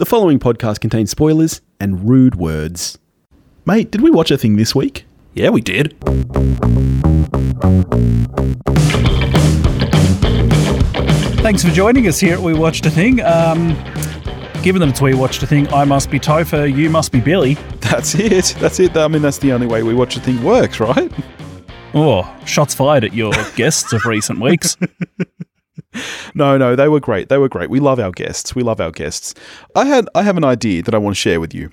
The following podcast contains spoilers and rude words. Mate, did we watch a thing this week? Yeah, we did. Thanks for joining us here at We Watched a Thing. Um, given that it's We Watched a Thing, I must be Topher, you must be Billy. That's it. That's it. I mean, that's the only way we watch a thing works, right? Oh, shots fired at your guests of recent weeks. No, no, they were great. They were great. We love our guests. We love our guests. I had I have an idea that I want to share with you.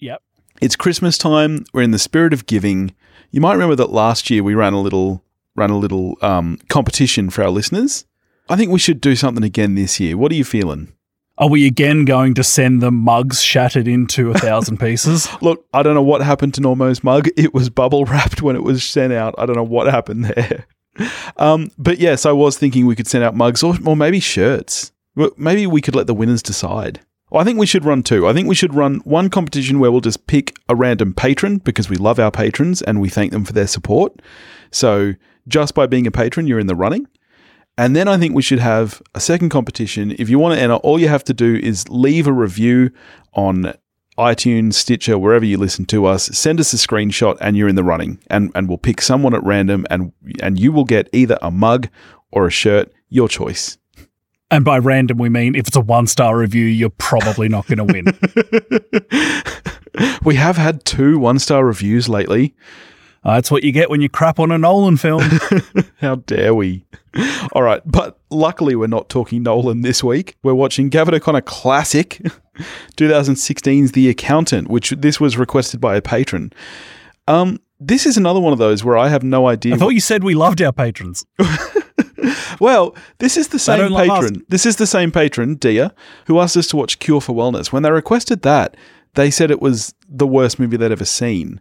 Yep. It's Christmas time. We're in the spirit of giving. You might remember that last year we ran a little ran a little um, competition for our listeners. I think we should do something again this year. What are you feeling? Are we again going to send them mugs shattered into a thousand pieces? Look, I don't know what happened to Normo's mug. It was bubble wrapped when it was sent out. I don't know what happened there. Um, but yes, I was thinking we could send out mugs or, or maybe shirts. Maybe we could let the winners decide. Well, I think we should run two. I think we should run one competition where we'll just pick a random patron because we love our patrons and we thank them for their support. So just by being a patron, you're in the running. And then I think we should have a second competition. If you want to enter, all you have to do is leave a review on iTunes, Stitcher, wherever you listen to us. Send us a screenshot, and you're in the running. And and we'll pick someone at random, and and you will get either a mug or a shirt, your choice. and by random, we mean if it's a one star review, you're probably not going to win. We have had two one star reviews lately. Uh, that's what you get when you crap on a Nolan film. How dare we? All right, but luckily we're not talking Nolan this week. We're watching Gavin O'Connor classic, 2016's The Accountant, which this was requested by a patron. Um, this is another one of those where I have no idea. I thought you said we loved our patrons. Well, this is the same patron. This is the same patron, Dia, who asked us to watch Cure for Wellness. When they requested that, they said it was the worst movie they'd ever seen.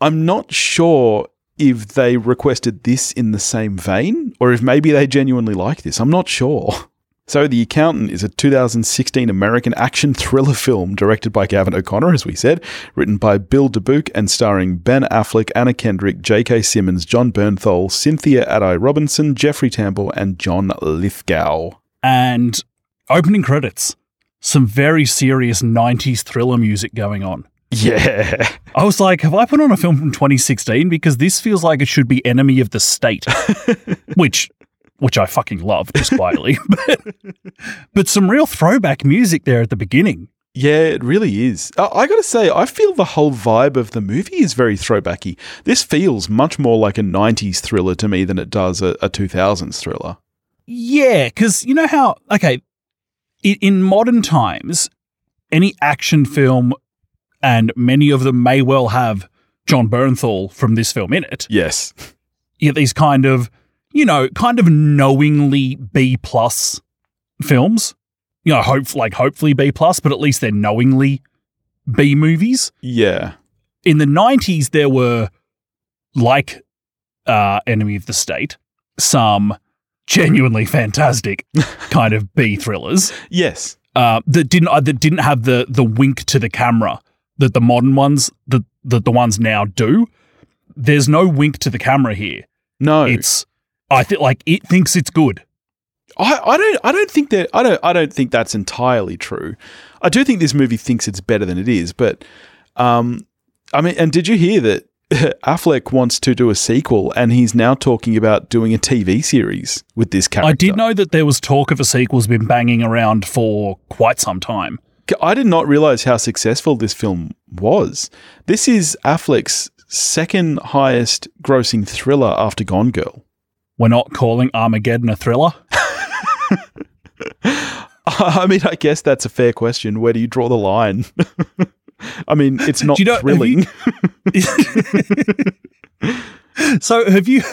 I'm not sure if they requested this in the same vein or if maybe they genuinely like this. I'm not sure. So, The Accountant is a 2016 American action thriller film directed by Gavin O'Connor, as we said, written by Bill Dubuque and starring Ben Affleck, Anna Kendrick, J.K. Simmons, Jon Bernthal, Cynthia Addai-Robinson, Jeffrey Tambor, and John Lithgow. and opening credits. Some very serious 90s thriller music going on. Yeah. I was like, have I put on a film from 2016? Because this feels like it should be Enemy of the State, which which I fucking love, just quietly. but, but some real throwback music there at the beginning. Yeah, it really is. Uh, I gotta say, I feel the whole vibe of the movie is very throwbacky. This feels much more like a 90s thriller to me than it does a, a 2000s thriller. Yeah, because you know how, okay, in modern times, any action film, and many of them may well have Jon Bernthal from this film in it, Yes. you get these kind of, you know, kind of knowingly B plus films. You know, hope like hopefully B plus, but at least they're knowingly B movies. Yeah. In the nineties, there were like uh, Enemy of the State, some genuinely fantastic kind of B thrillers Yes. uh, that didn't uh, that didn't have the the wink to the camera that the modern ones that that the ones now do. There's no wink to the camera here. No. It's I think like it thinks it's good. I, I don't I don't think that I don't I don't think that's entirely true. I do think this movie thinks it's better than it is, but um I mean and did you hear that Affleck wants to do a sequel and he's now talking about doing a TV series with this character. I did know that there was talk of a sequel's been banging around for quite some time. I did not realize how successful this film was. This is Affleck's second highest grossing thriller after Gone Girl. We're not calling Armageddon a thriller. I mean, I guess that's a fair question. Where do you draw the line? I mean, it's not you know- thrilling. so have you?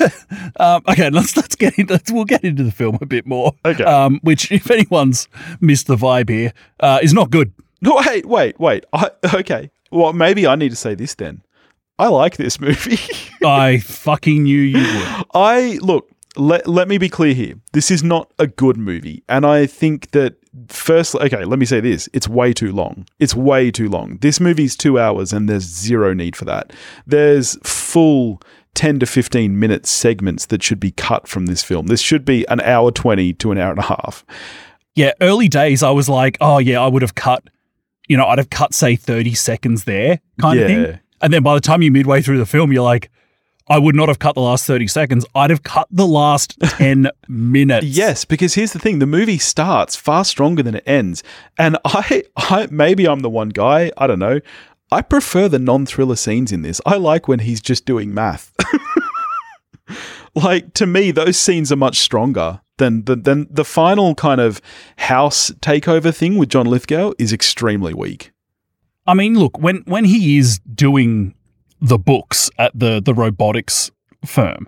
Um, okay, let's let's get into we'll get into the film a bit more. Okay. Um, which, if anyone's missed the vibe here, uh, is not good. No, wait, wait, wait. I, okay. Well, maybe I need to say this then. I like this movie. I fucking knew you would. I look. Let let me be clear here. This is not a good movie, and I think that first. Okay, let me say this: it's way too long. It's way too long. This movie's two hours, and there's zero need for that. There's full. 10 to 15 minute segments that should be cut from this film. This should be an hour 20 to an hour and a half. Yeah, early days, I was like, oh yeah, I would have cut you know, I'd have cut, say, 30 seconds there kind of thing. And then by the time you're midway through the film, you're like, I would not have cut the last 30 seconds. I'd have cut the last 10 minutes. Yes, because here's the thing: the movie starts far stronger than it ends, and I, I maybe I'm the one guy. I don't know. I prefer the non-thriller scenes in this. I like when he's just doing math. like to me, those scenes are much stronger than the than the final kind of house takeover thing with John Lithgow is extremely weak. I mean, look, when when he is doing the books at the the robotics firm,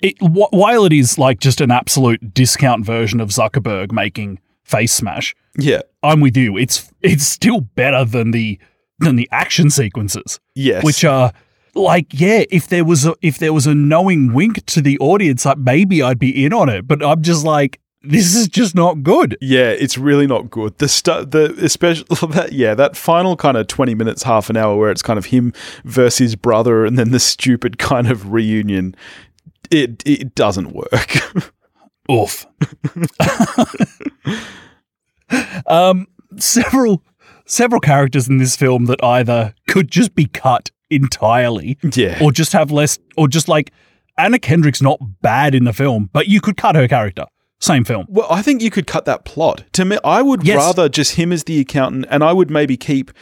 it wh- while it is like just an absolute discount version of Zuckerberg making Face Smash, Yeah. I'm with you. It's it's still better than the than the action sequences, Yes. which are like yeah, if there was a if there was a knowing wink to the audience, like maybe I'd be in on it, but I'm just like this is just not good. Yeah, it's really not good. The stu- the especially that yeah, that final kind of 20 minutes half an hour where it's kind of him versus brother and then the stupid kind of reunion it it doesn't work. Oof. um, several several characters in this film that either could just be cut entirely yeah. or just have less or just like Anna Kendrick's not bad in the film, but you could cut her character. Same film. Well, I think you could cut that plot. To me, I would Yes. rather just him as the accountant, and I would maybe keep,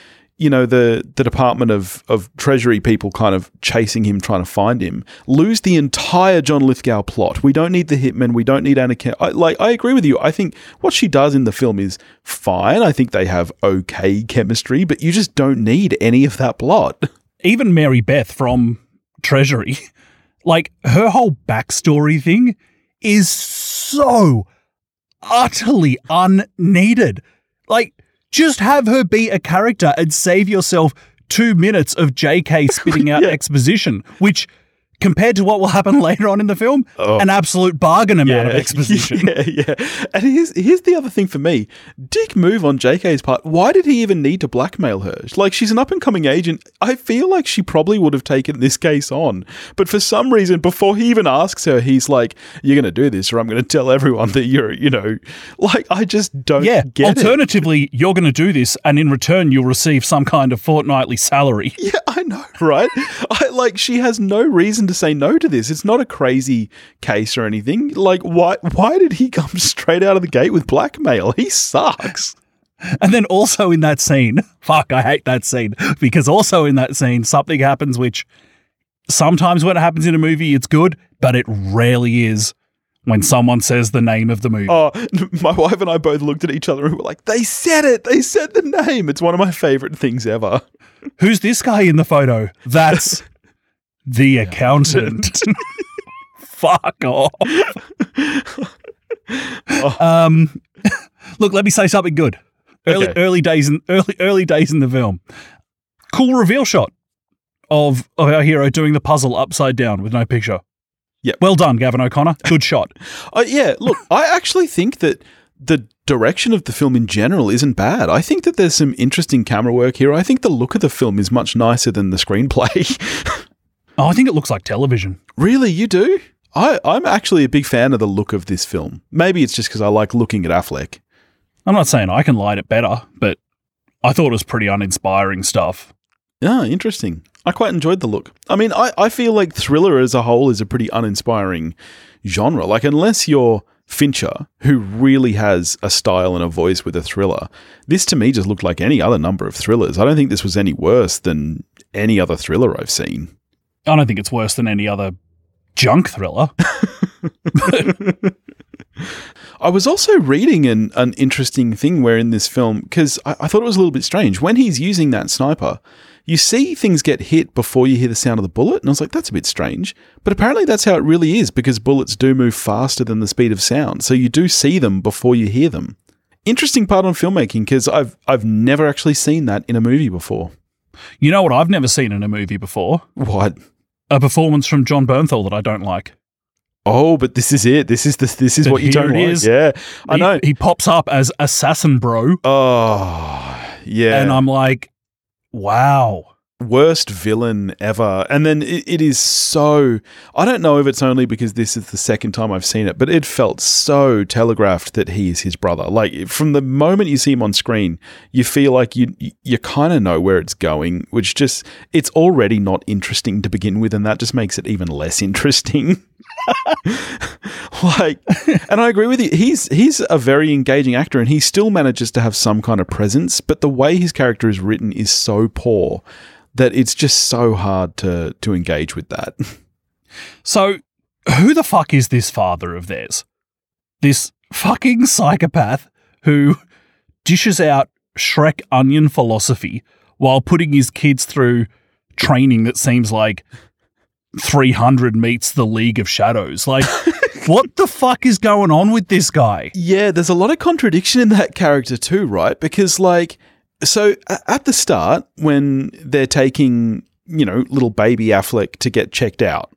you know, the the Department of of Treasury people kind of chasing him, trying to find him. Lose the entire John Lithgow plot. We don't need the hitman. We don't need Anna. Ken- I, like, I agree with you. I think what she does in the film is fine. I think they have okay chemistry, but you just don't need any of that plot. Even Mary Beth from Treasury, like her whole backstory thing is so utterly unneeded. Like, just have her be a character and save yourself two minutes of JK spitting out Yeah. exposition, which compared to what will happen later on in the film, Oh. an absolute bargain amount of exposition. Yeah, yeah. And here's here's the other thing for me. Dick move on JK's part. Why did he even need to blackmail her? Like she's an up and coming agent. I feel like she probably would have taken this case on. But for some reason, before he even asks her, he's like, You're gonna do this or I'm gonna tell everyone that you're you know like I just don't Yeah. get it. Alternatively, you're going to do this, and in return, you'll receive some kind of fortnightly salary. Yeah, I know, right? I like she has no reason to say no to this. It's not a crazy case or anything. Like why why did he come straight out of the gate with blackmail? He sucks. And then also in that scene, fuck, I hate that scene because also in that scene, something happens which sometimes when it happens in a movie, it's good, but it rarely is when someone says the name of the movie. Oh, my wife and I both looked at each other and were like, "They said it. They said the name." It's one of my favorite things ever. Who's this guy in the photo? That's the accountant. fuck off. um, look, let me say something good. Early, Okay. early days in early early days in the film. Cool reveal shot of, of our hero doing the puzzle upside down with no picture. Yeah. Well done, Gavin O'Connor. Good shot. Uh, yeah, look, I actually think that the direction of the film in general isn't bad. I think that there's some interesting camera work here. I think the look of the film is much nicer than the screenplay. Oh, I think it looks like television. really, you do? I, I'm actually a big fan of the look of this film. Maybe it's just because I like looking at Affleck. I'm not saying I can light it better, but I thought it was pretty uninspiring stuff. Ah, interesting. I quite enjoyed the look. I mean, I, I feel like thriller as a whole is a pretty uninspiring genre. Like, unless you're Fincher, who really has a style and a voice with a thriller, this to me just looked like any other number of thrillers. I don't think this was any worse than any other thriller I've seen. I don't think it's worse than any other junk thriller. I was also reading an, an interesting thing where in this film, because I, I thought it was a little bit strange. When he's using that sniper, you see things get hit before you hear the sound of the bullet. And I was like, that's a bit strange. But apparently that's how it really is because bullets do move faster than the speed of sound. So you do see them before you hear them. Interesting part on filmmaking because I've, I've never actually seen that in a movie before. You know what I've never seen in a movie before? What? A performance from Jon Bernthal that I don't like. Oh, but this is it. This is the, this is But what you don't like. is. Yeah, I He- know. He, pops up as Assassin Bro, Oh, yeah. and I'm like, wow. Worst villain ever. And then it, it is so. I don't know if it's only because this is the second time I've seen it, but it felt so telegraphed that he is his brother. Like from the moment you see him on screen, you feel like you you kind of know where it's going, which just it's already not interesting to begin with, and that just makes it even less interesting. like and I agree with you. He's he's a very engaging actor and he still manages to have some kind of presence, but the way his character is written is so poor that it's just so hard to to engage with that. So, who the fuck is this father of theirs? This fucking psychopath who dishes out Shrek onion philosophy while putting his kids through training that seems like 300 meets the League of Shadows. Like, what the fuck is going on with this guy? Yeah, there's a lot of contradiction in that character too, right? Because like so at the start when they're taking, you know, little baby Affleck to get checked out.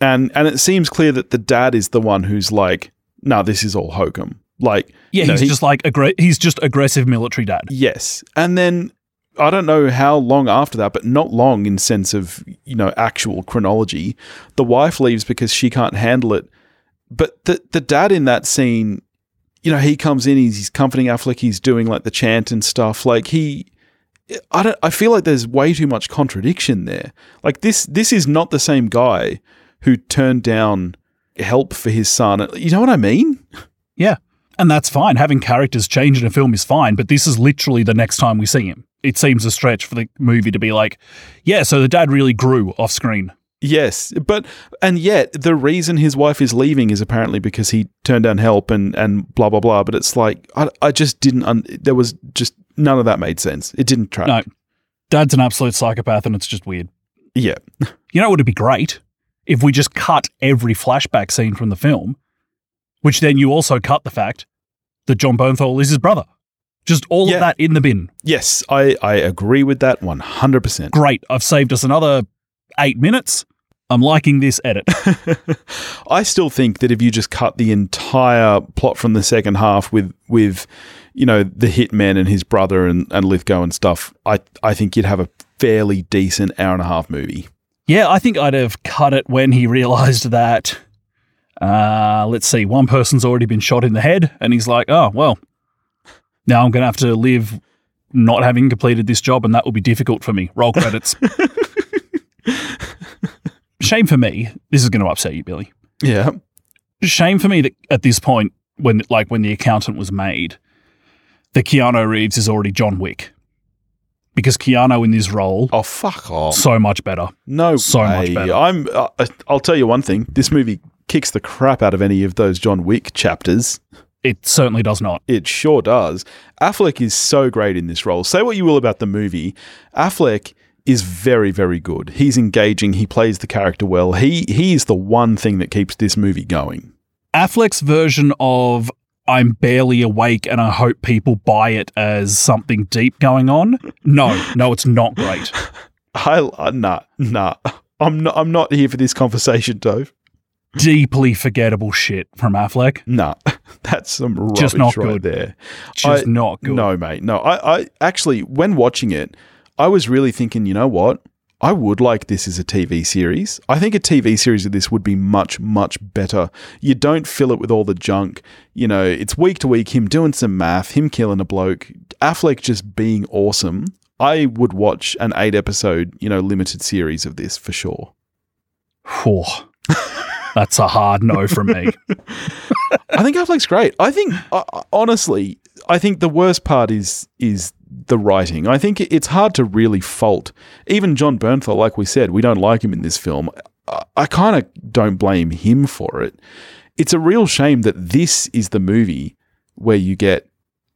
And and it seems clear that the dad is the one who's like, "No, this is all hokum." Like, Yeah, you know, he's he- just like aggra- he's just aggressive military dad. Yes. And then I don't know how long after that, but not long in sense of, you know, actual chronology. The wife leaves because she can't handle it. But the the dad in that scene, you know, he comes in, he's, he's comforting Affleck, he's doing like the chant and stuff. Like he I don't I feel like there's way too much contradiction there. Like this this is not the same guy who turned down help for his son. You know what I mean? Yeah. And that's fine. Having characters change in a film is fine, but this is literally the next time we see him. It seems a stretch for the movie to be like, yeah, so the dad really grew off screen. Yes, but and yet the reason his wife is leaving is apparently because he turned down help and and blah blah blah. But it's like I, I just didn't. Un- there was just none of that made sense. It didn't track. No. Dad's an absolute psychopath and it's just weird. Yeah, You know what would be great? If we just cut every flashback scene from the film, which then you also cut the fact that Jon Bernthal is his brother. Just all Yeah. of that in the bin. yes, I I agree with that one hundred percent. Great. I've saved us another eight minutes. I'm liking this edit. I still think that if you just cut the entire plot from the second half with with you know the hitman and his brother and, and Lithgow and stuff, I I think you'd have a fairly decent hour and a half movie. Yeah, I think I'd have cut it when he realized that, uh, let's see, one person's already been shot in the head, and he's like, oh, well, now I'm going to have to live not having completed this job, and that will be difficult for me. Roll credits. Shame for me. This is going to upset you, Billy. Yeah, Shame for me that at this point, when like when the accountant was made, that Keanu Reeves is already John Wick, because Keanu in this role oh fuck off. so much better. No, So much better. I'm. Uh, I'll tell you one thing. This movie kicks the crap out of any of those John Wick chapters. It certainly does not. It sure does. Affleck is so great in this role. Say what you will about the movie, Affleck is very, very good. He's engaging. He plays the character well. He he is the one thing that keeps this movie going. Affleck's version of I'm barely awake and I hope people buy it as something deep going on. No, no, it's not great. I uh, nah nah. I'm not. I'm not here for this conversation, Dove. Deeply forgettable shit from Affleck. Nah, that's some rubbish Just not right good. there. Just I- not good. No, mate. No, I, I actually, when watching it, I was really thinking, you know what? I would like this as a TV series. I think a TV series of this would be much, much better. You don't fill it with all the junk. You know, it's week to week, him doing some math, him killing a bloke, Affleck just being awesome. I would watch an eight episode, you know, limited series of this for sure. Whew. That's a hard no from me. I think Affleck's great. I think uh, honestly, I think the worst part is is the writing. I think it's hard to really fault even Jon Bernthal. Like we said, we don't like him in this film. I, I kind of don't blame him for it. It's a real shame that this is the movie where you get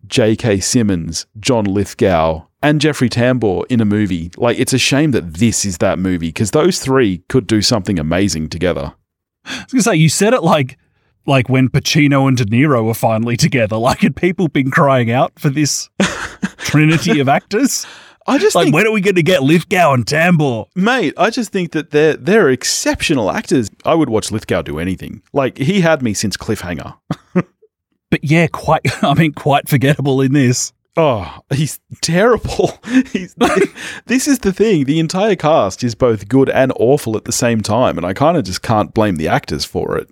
J.K. Simmons, John Lithgow, and Jeffrey Tambor in a movie. Like it's a shame that this is that movie because those three could do something amazing together. I was gonna say you said it like like when Pacino and De Niro were finally together. Like had people been crying out for this trinity of actors? I just Like think when are we going to get Lithgow and Tambor? Mate, I just think that they're they're exceptional actors. I would watch Lithgow do anything. Like he had me since Cliffhanger. But yeah, quite. I mean, quite forgettable in this. Oh, he's terrible. He's, this is the thing. The entire cast is both good and awful at the same time, and I kind of just can't blame the actors for it.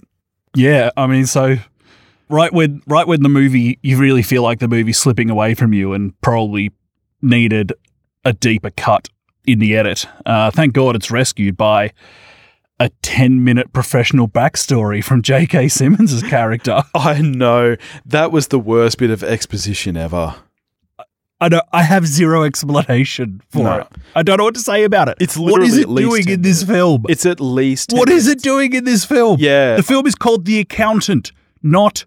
Yeah, I mean, so right when right when the movie you really feel like the movie's slipping away from you and probably needed a deeper cut in the edit. Uh, thank God it's rescued by a 10 minute professional backstory from J.K. Simmons' character. I know. That was the worst bit of exposition ever. I don't, I have zero explanation for No. it. I don't know what to say about it. It's what is literally it at least doing in this film? It's at least. what is it doing in this film? Yeah. The film is called The Accountant, not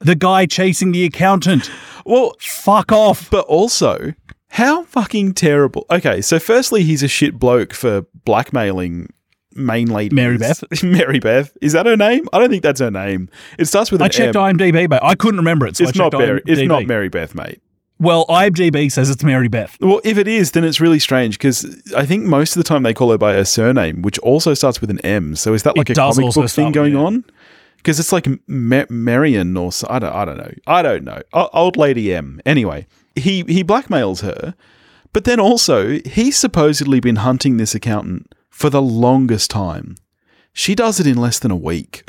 the guy chasing the accountant. Well, Fuck off. but also, how fucking terrible. Okay, so firstly, he's a shit bloke for blackmailing main lady Mary Beth? Mary Beth. Is that her name? I don't think that's her name. It starts with an I checked M. IMDb, but I couldn't remember it. So It's I not Mary. It's not Mary Beth, mate. Well, IMDb says it's Mary Beth. Well, if it is, then it's really strange because I think most of the time they call her by her surname, which also starts with an M. So is that like It a comic book thing going on? Because it's like Ma- Marion or I don't. I don't know. I don't know. O- old lady M. Anyway, he he blackmails her, but then also he's supposedly been hunting this accountant for the longest time. She does it in less than a week.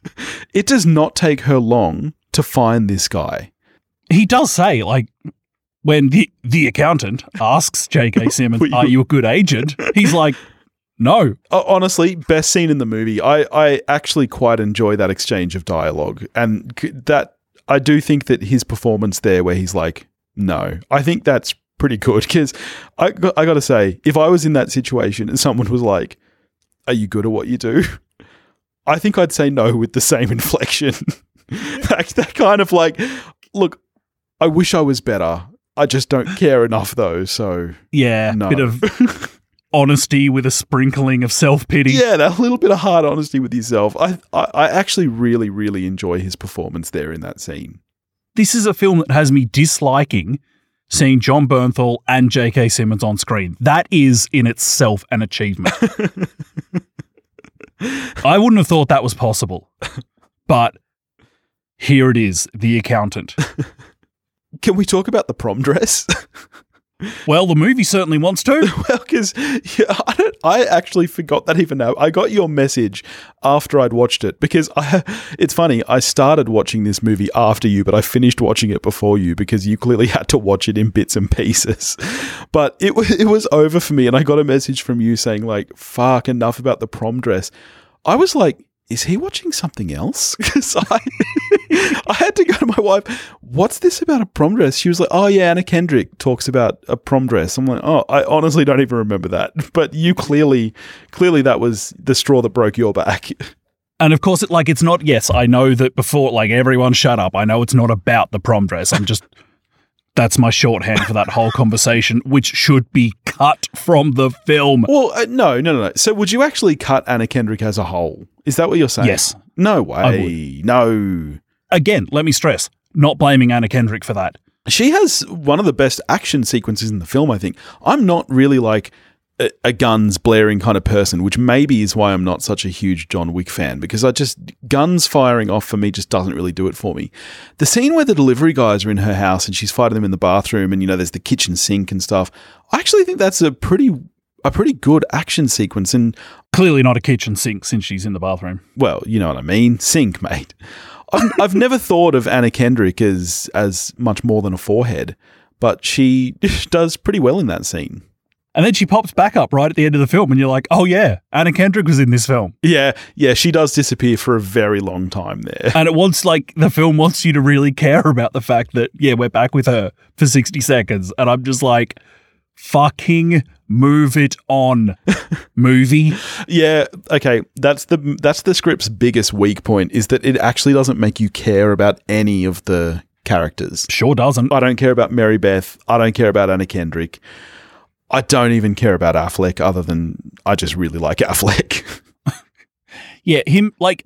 it does not take her long to find this guy. He does say, like, when the, the accountant asks J.K. Simmons, Are you a good agent? He's like, No. Uh, honestly, best scene in the movie. I, I actually quite enjoy that exchange of dialogue, and that I do think that his performance there, where he's like, "No," I think that's pretty good. Because I, got- I got to say, if I was in that situation and someone was like, "Are you good at what you do?" I think I'd say no with the same inflection. that, that kind of like, look, I wish I was better. I just don't care enough, though. So Yeah. no. Bit of honesty with a sprinkling of self pity. Yeah, that little bit of hard honesty with yourself. I, I I actually really really enjoy his performance there in that scene. This is a film that has me disliking seeing Jon Bernthal and J.K. Simmons on screen. That is in itself an achievement. I wouldn't have thought that was possible. But here it is, the accountant. Can we talk about the prom dress? Well, the movie certainly wants to. well, because yeah, I don't. I actually forgot that even now. I got your message after I'd watched it because I. It's funny. I started watching this movie after you, but I finished watching it before you because you clearly had to watch it in bits and pieces. But it was it was over for me, and I got a message from you saying like, "Fuck, enough about the prom dress." I was like. Is he watching something else? Because I, I had to go to my wife. What's this about a prom dress? She was like, "Oh yeah, Anna Kendrick talks about a prom dress." I'm like, "Oh, I honestly don't even remember that." But you clearly, clearly that was the straw that broke your back. And of course, it like it's not. Yes, I know that before. Like everyone, shut up. I know it's not about the prom dress. I'm just. That's my shorthand for that whole conversation, which should be cut from the film. Well, uh, no, no, no, no. So, would you actually cut Anna Kendrick as a whole? Is that what you're saying? Yes. No way. No. Again, let me stress: not blaming Anna Kendrick for that. She has one of the best action sequences in the film, I think. I'm not really like a, a guns blaring kind of person, which maybe is why I'm not such a huge John Wick fan because I just, guns firing off for me just doesn't really do it for me. The scene where the delivery guys are in her house and she's fighting them in the bathroom and, you know, there's the kitchen sink and stuff. I actually think that's a pretty, a pretty good action sequence. And Clearly, not a kitchen sink since she's in the bathroom. well, you know what I mean. Sink, mate. I've, I've never thought of Anna Kendrick as as much more than a forehead, but she does pretty well in that scene. And then she pops back up right at the end of the film, and you're like, "Oh yeah, Anna Kendrick was in this film." Yeah, yeah, she does disappear for a very long time there. And it wants like the film wants you to really care about the fact that yeah, we're back with her for 60 seconds, and I'm just like, "Fucking move it on, movie." Yeah, okay, that's the that's the script's biggest weak point is that it actually doesn't make you care about any of the characters. Sure doesn't. I don't care about Mary Beth. I don't care about Anna Kendrick. I don't even care about Affleck other than I just really like Affleck. Yeah, him like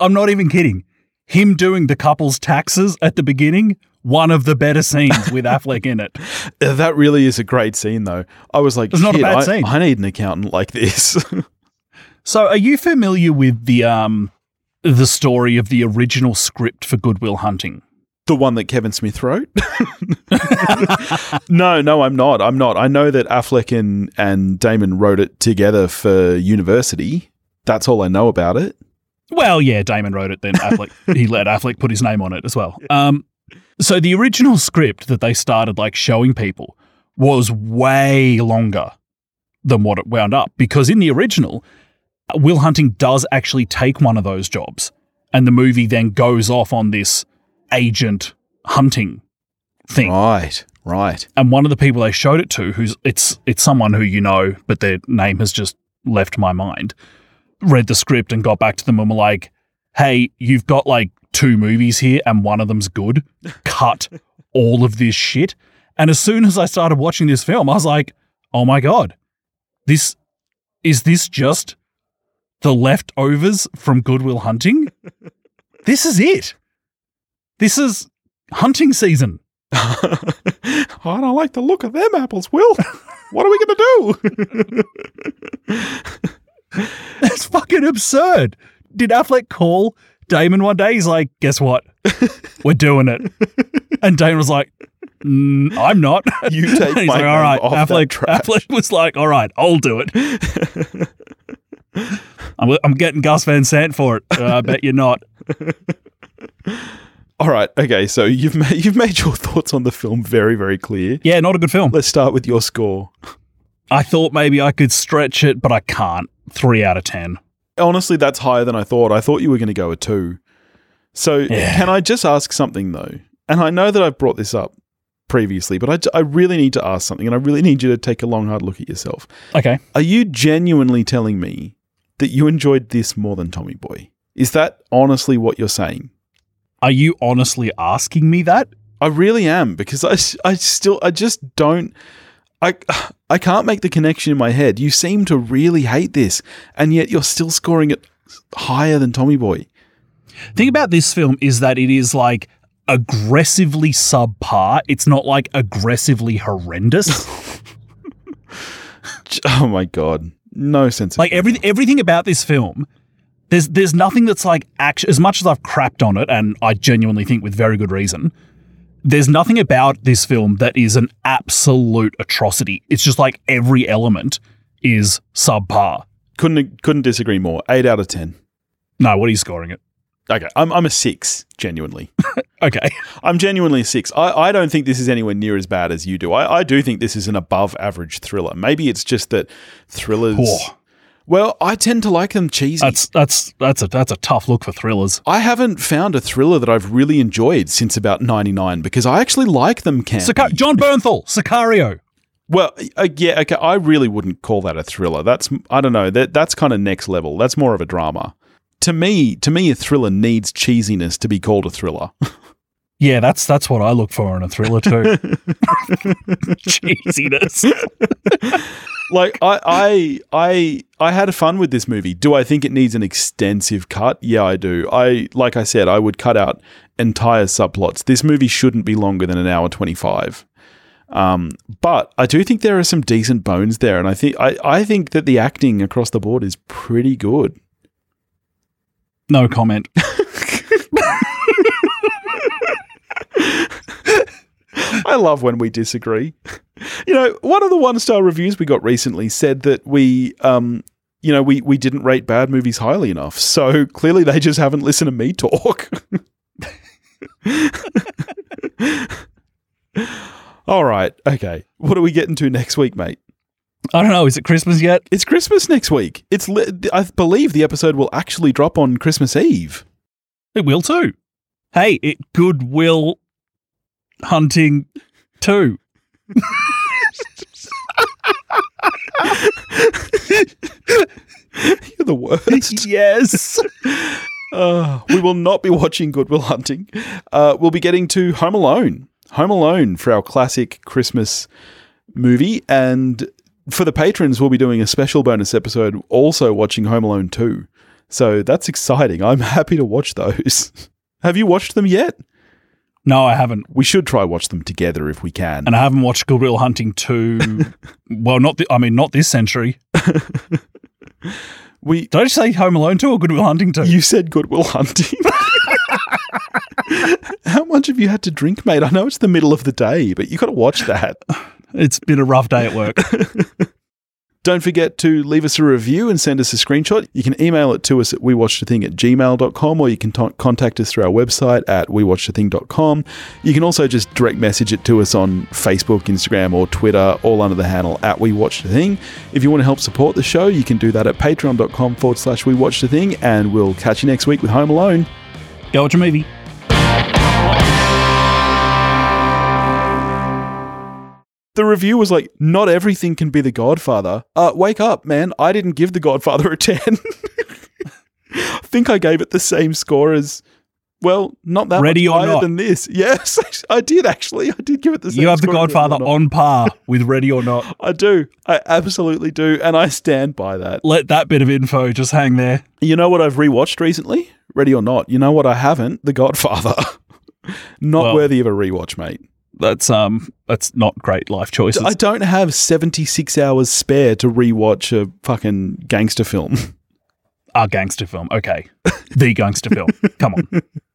I'm not even kidding. Him doing the couple's taxes at the beginning, one of the better scenes with Affleck in it. That really is a great scene, though. I was like, It's not a bad I, scene." I need an accountant like this. So, are you familiar with the um the story of the original script for Good Will Hunting? The one that Kevin Smith wrote? no, no, I'm not. I'm not. I know that Affleck and, and Damon wrote it together for university. That's all I know about it. Well, yeah, Damon wrote it. Then Affleck he let Affleck put his name on it as well. Um, so the original script that they started like showing people was way longer than what it wound up because in the original, Will Hunting does actually take one of those jobs, and the movie then goes off on this agent hunting thing. Right, right. And one of the people they showed it to, who's it's it's someone who you know, but their name has just left my mind, read the script and got back to them and were like, "Hey, you've got like two movies here, and one of them's good. Cut all of this shit." And as soon as I started watching this film, I was like, "Oh my god, this is this just the leftovers from Good Will Hunting? this is it. This is hunting season." I don't like the look of them apples, Will. What are we going to do? That's fucking absurd. Did Affleck call Damon one day? He's like, guess what? We're doing it. And Damon was like, "Mm, I'm not. You take He's my like, all right. Affleck. Affleck was like, all right, I'll do it. I'm, I'm getting Gus Van Sant for it. Uh, I bet you're not. All right, okay. So you've made you've made your thoughts on the film very, very clear. Yeah, not a good film. Let's start with your score. I thought maybe I could stretch it, but I can't. Three out of 10. Honestly, that's higher than I thought. I thought you were going to go a two. So Yeah. can I just ask something though? And I know that I've brought this up previously, but I, really need to ask something, and I really need you to take a long, hard look at yourself. Okay. Are you genuinely telling me that you enjoyed this more than Tommy Boy? Is that honestly what you're saying? Are you honestly asking me that? I really am because I, I still I just don't I I can't make the connection in my head. You seem to really hate this, and yet you're still scoring it higher than Tommy Boy. thing about this film is that it is like aggressively subpar. It's not like aggressively horrendous. Oh my god, no sense. Like every, everything about this film, there's there's nothing that's like act- as much as I've crapped on it, and I genuinely think with very good reason. There's nothing about this film that is an absolute atrocity. It's just like every element is subpar. couldn't couldn't disagree more. Eight out of ten. No, what are you scoring it? Okay, I'm I'm a six. Genuinely, Okay. I'm genuinely a six. I, I don't think this is anywhere near as bad as you do. I, I do think this is an above average thriller. Maybe it's just that thrillers. Well, I tend to like them cheesy. That's that's that's a that's a tough look for thrillers. I haven't found a thriller that I've really enjoyed since about 99 because I actually like them campy. Sicar- Jon Bernthal, Sicario. well, uh, yeah, okay, I really wouldn't call that a thriller. That's I don't know, that that's kind of next level. That's more of a drama. To me, to me a thriller needs cheesiness to be called a thriller. Yeah, that's that's what I look for in a thriller too. Cheesiness. Like I I I I had fun with this movie. Do I think it needs an extensive cut? Yeah, I do. I like I said, I would cut out entire subplots. This movie shouldn't be longer than an hour 25. Um, but I do think there are some decent bones there, and I think I, I think that the acting across the board is pretty good. No comment. I love when we disagree. You know, one of the one star reviews we got recently said that we, um, you know, we we didn't rate bad movies highly enough. So clearly, they just haven't listened to me talk. All right, okay. What are we getting to next week, mate? I don't know. Is it Christmas yet? It's Christmas next week. It's li- I believe the episode will actually drop on Christmas Eve. It will too. Hey, it Good Will Hunting too. You're the worst. yes. Uh, we will not be watching Good Will Hunting. Uh, we'll be getting to Home Alone. Home Alone for our classic Christmas movie. And for the patrons, we'll be doing a special bonus episode also watching Home Alone 2. So that's exciting. I'm happy to watch those. Have you watched them yet? No, I haven't. We should try watch them together if we can. And I haven't watched Good Will Hunting 2. well, not the, I mean, not this century. we Did I just say Home Alone 2 or Good Will Hunting 2? you said Good Will Hunting. How much have you had to drink, mate? I know it's the middle of the day, but you got to watch that. It's been a rough day at work. Don't forget to leave us a review and send us a screenshot. You can email it to us at wewatchedathing at gmail.com or you can t- contact us through our website at wewatchedathing.com. You can also just direct message it to us on Facebook, Instagram, or Twitter, all under the handle at wewatchedathing. If you want to help support the show, you can do that at patreon.com forward slash wewatchedathing and we'll catch you next week with Home Alone. Go watch a movie. The review was like, not everything can be The Godfather. Uh, wake up, man. I didn't give The Godfather a 10. I think I gave it the same score as, well, not that Ready much or higher Not. than this. Yes, I did actually. I did give it the same You have The score as Ready Godfather or Not. on par with Ready or Not. I do. I absolutely do. And I stand by that. Let that bit of info just hang there. You know what I've rewatched recently? Ready or Not. You know what I haven't? The Godfather. not Well- worthy of a rewatch, mate. That's um that's not great life choices. I don't have 76 hours spare to rewatch a fucking gangster film. A gangster film. Okay. the gangster film. Come on.